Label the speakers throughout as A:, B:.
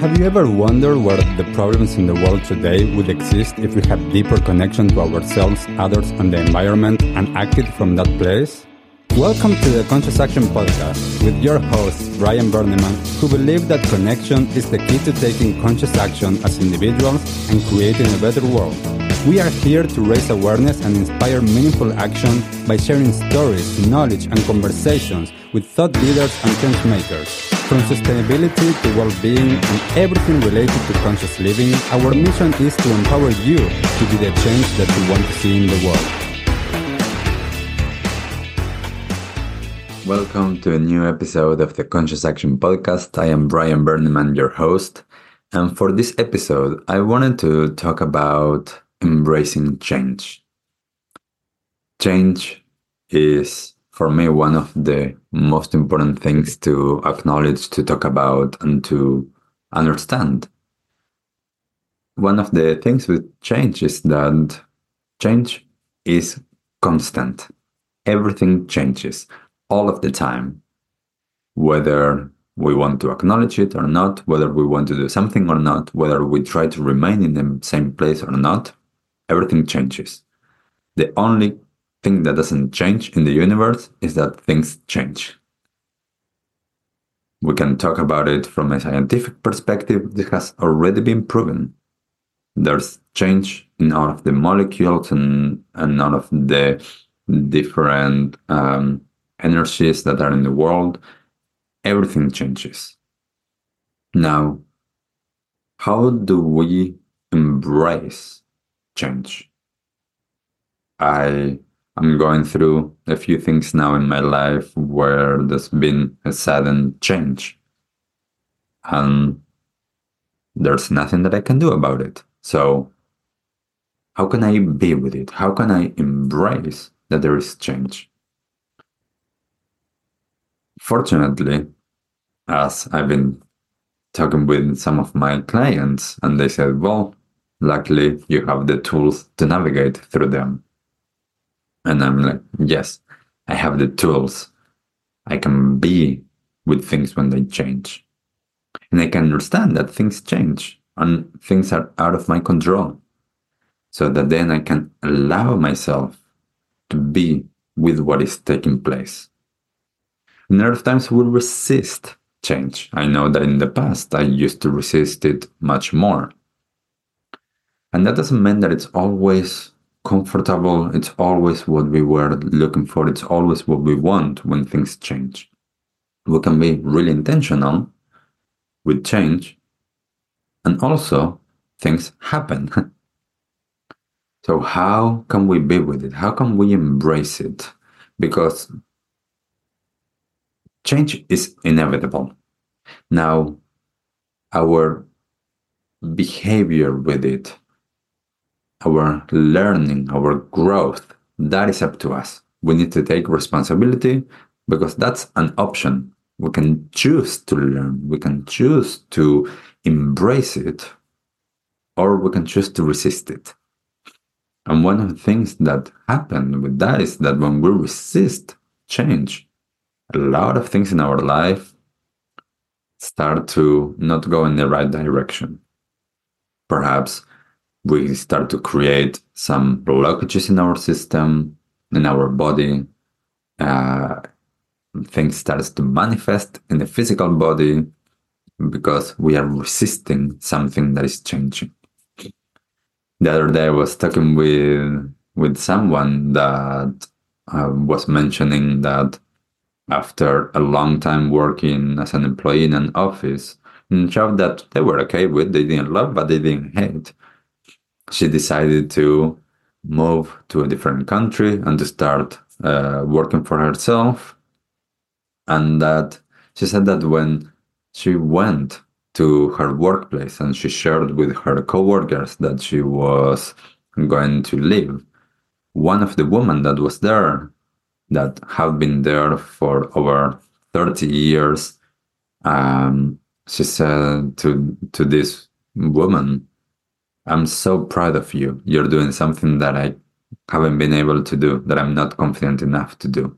A: Have you ever wondered where the problems in the world today would exist if we had deeper connection to ourselves, others, and the environment and acted from that place? Welcome to the Conscious Action Podcast with your host, Brian Berneman, who believe that connection is the key to taking conscious action as individuals and creating a better world. We are here to raise awareness and inspire meaningful action by sharing stories, knowledge, and conversations with thought leaders and change makers. From sustainability to well-being and everything related to conscious living, our mission is to empower you to be the change that you want to see in the world.
B: Welcome to a new episode of the Conscious Action Podcast. I am Brian Berneman, your host. And for this episode, I wanted to talk about embracing change. Change is for me one of the most important things to acknowledge, to talk about, and to understand. One of the things with change is that change is constant. Everything changes all of the time, whether we want to acknowledge it or not, whether we want to do something or not, whether we try to remain in the same place or not, everything changes. The only thing that doesn't change in the universe is that things change. We can talk about it from a scientific perspective. This has already been proven. There's change in all of the molecules and, and all of the different um, energies that are in the world. Everything changes. Now, how do we embrace change? I I'm going through a few things now in my life where there's been a sudden change. And there's nothing that I can do about it. So, how can I be with it? How can I embrace that there is change? Fortunately, as I've been talking with some of my clients, and they said, well, luckily you have the tools to navigate through them. And I'm like, yes, I have the tools. I can be with things when they change. And I can understand that things change and things are out of my control. So that then I can allow myself to be with what is taking place. And a lot of times we resist change. I know that in the past I used to resist it much more. And that doesn't mean that it's always comfortable. It's always what we were looking for. It's always what we want when things change. We can be really intentional with change, and also things happen. so, how can we be with it? How can we embrace it? Because change is inevitable. Now, our behavior with it our learning, our growth, that is up to us. We need to take responsibility because that's an option. We can choose to learn, we can choose to embrace it, or we can choose to resist it. And one of the things that happen with that is that when we resist change, a lot of things in our life start to not go in the right direction. Perhaps we start to create some blockages in our system, in our body. Uh, things starts to manifest in the physical body because we are resisting something that is changing. The other day, I was talking with with someone that uh, was mentioning that after a long time working as an employee in an office, in a job that they were okay with, they didn't love, but they didn't hate she decided to move to a different country and to start uh, working for herself. And that she said that when she went to her workplace and she shared with her coworkers that she was going to leave, one of the women that was there, that have been there for over 30 years, um, she said to to this woman I'm so proud of you. You're doing something that I haven't been able to do, that I'm not confident enough to do.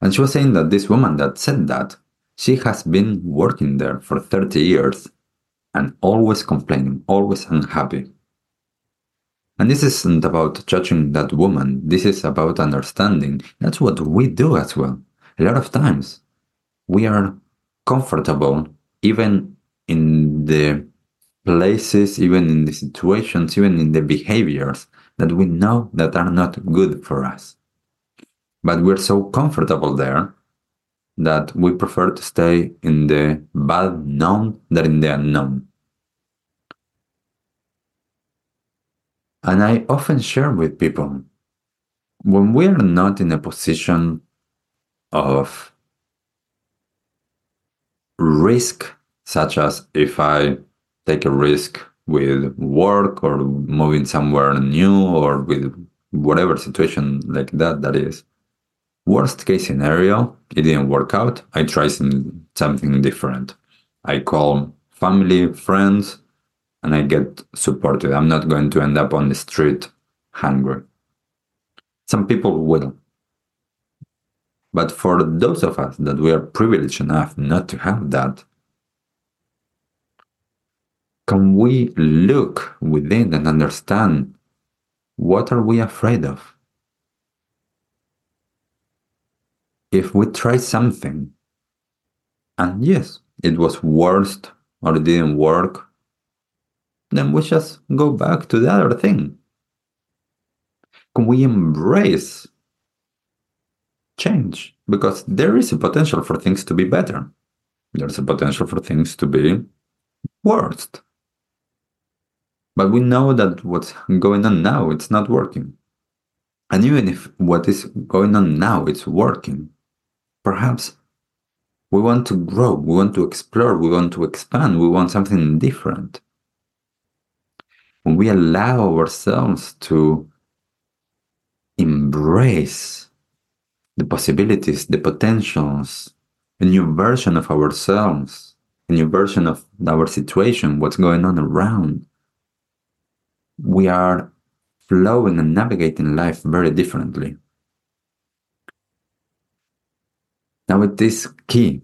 B: And she was saying that this woman that said that, She has been working there for 30 years and always complaining, always unhappy. And this isn't about judging that woman, this is about understanding. That's what we do as well. A lot of times we are comfortable even in the places, even in the situations, even in the behaviors that we know that are not good for us. But we're so comfortable there that we prefer to stay in the bad known than in the unknown. And I often share with people when we are not in a position of risk, such as if I take a risk with work or moving somewhere new or with whatever situation like that that is. Worst case scenario it didn't work out. I try some, something different. I call family friends and i get supported. I'm not going to end up on the street hungry. Some people will. But for those of us that we are privileged enough not to have that can we look within and understand what are we afraid of? If we try something and yes, it was worst or it didn't work, then we just go back to the other thing. Can we embrace change? Because there is a potential for things to be better. There's a potential for things to be worst. But we know that what's going on now, it's not working. And even if what is going on now, it's working, perhaps we want to grow, we want to explore, we want to expand, we want something different. When we allow ourselves to embrace the possibilities, the potentials, a new version of ourselves, a new version of our situation, what's going on around, we are flowing and navigating life very differently. Now, it is key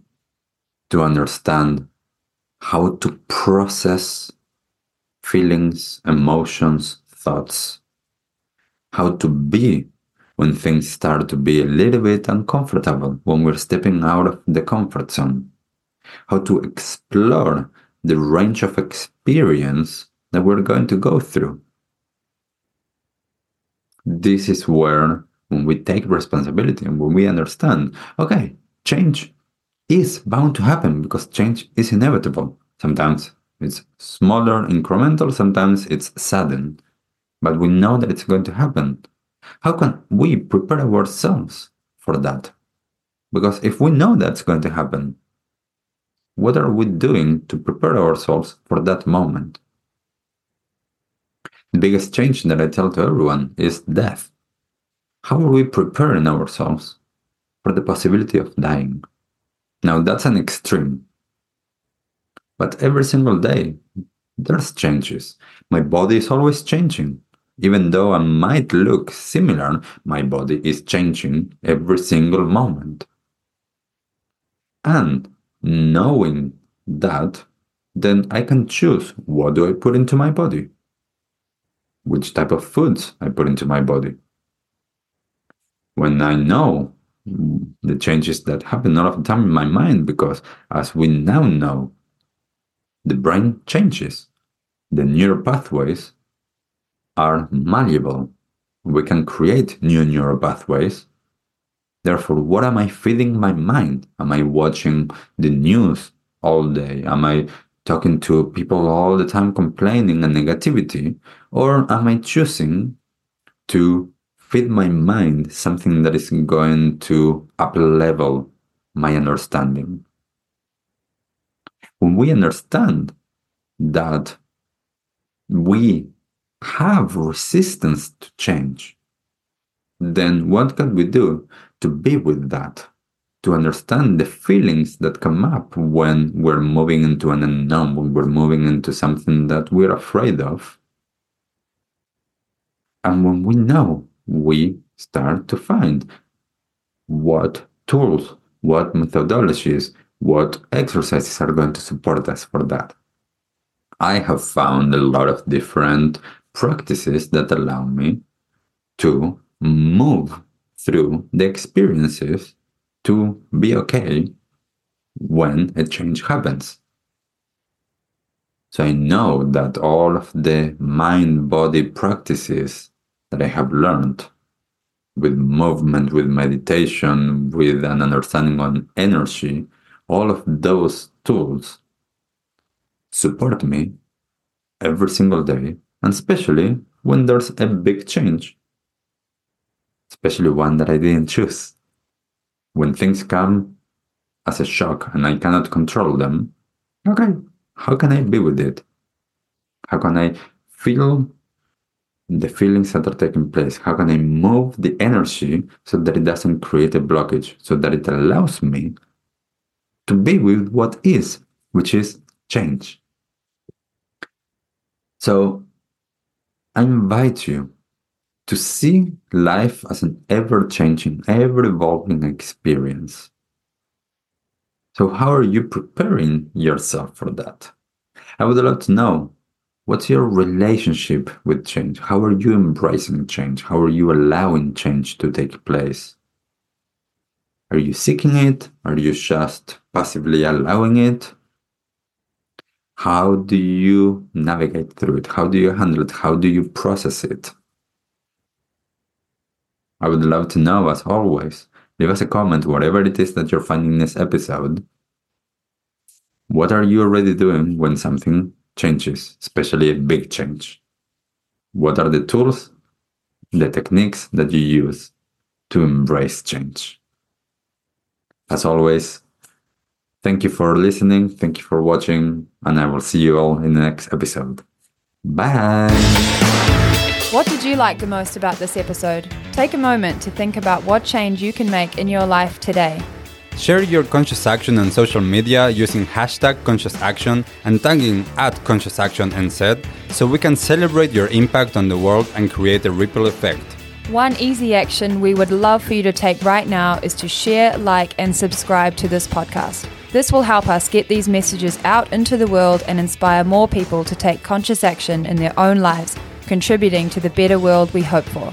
B: to understand how to process feelings, emotions, thoughts, how to be when things start to be a little bit uncomfortable, when we're stepping out of the comfort zone, how to explore the range of experience that we're going to go through. This is where, when we take responsibility and when we understand, okay, change is bound to happen because change is inevitable. Sometimes it's smaller, incremental, sometimes it's sudden, but we know that it's going to happen. How can we prepare ourselves for that? Because if we know that's going to happen, what are we doing to prepare ourselves for that moment? The biggest change that I tell to everyone is death. How are we preparing ourselves for the possibility of dying? Now, that's an extreme. But every single day, there's changes. My body is always changing. Even though I might look similar, my body is changing every single moment. And knowing that, then I can choose what do I put into my body? Which type of foods I put into my body. When I know mm, the changes that happen all of the time in my mind, because as we now know, the brain changes. The neural pathways are malleable. We can create new neural pathways. Therefore, what am I feeding my mind? Am I watching the news all day? Am I talking to people all the time complaining and negativity? Or am I choosing to feed my mind something that is going to up level my understanding? When we understand that we have resistance to change, then what can we do to be with that? To understand the feelings that come up when we're moving into an unknown, when we're moving into something that we're afraid of. And when we know, we start to find what tools, what methodologies, what exercises are going to support us for that. I have found a lot of different practices that allow me to move through the experiences to be okay when a change happens. So I know that all of the mind body practices that I have learned with movement, with meditation, with an understanding on energy, all of those tools support me every single day, and especially when there's a big change, especially one that I didn't choose. When things come as a shock and I cannot control them, okay, how can I be with it? How can I feel the feelings that are taking place? How can I move the energy so that it doesn't create a blockage, so that it allows me to be with what is, which is change? So I invite you to see life as an ever changing, ever evolving experience. So, how are you preparing yourself for that? I would love to know what's your relationship with change? How are you embracing change? How are you allowing change to take place? Are you seeking it? Are you just passively allowing it? How do you navigate through it? How do you handle it? How do you process it? I would love to know, as always. Leave us a comment, whatever it is that you're finding this episode. What are you already doing when something changes, especially a big change? What are the tools, the techniques that you use to embrace change? As always, thank you for listening, thank you for watching, and I will see you all in the next episode. Bye!
C: What did you like the most about this episode? Take a moment to think about what change you can make in your life today.
A: Share your conscious action on social media using hashtag conscious action and tagging at conscious action NZ so we can celebrate your impact on the world and create a ripple effect.
C: One easy action we would love for you to take right now is to share, like, and subscribe to this podcast. This will help us get these messages out into the world and inspire more people to take conscious action in their own lives, contributing to the better world we hope for.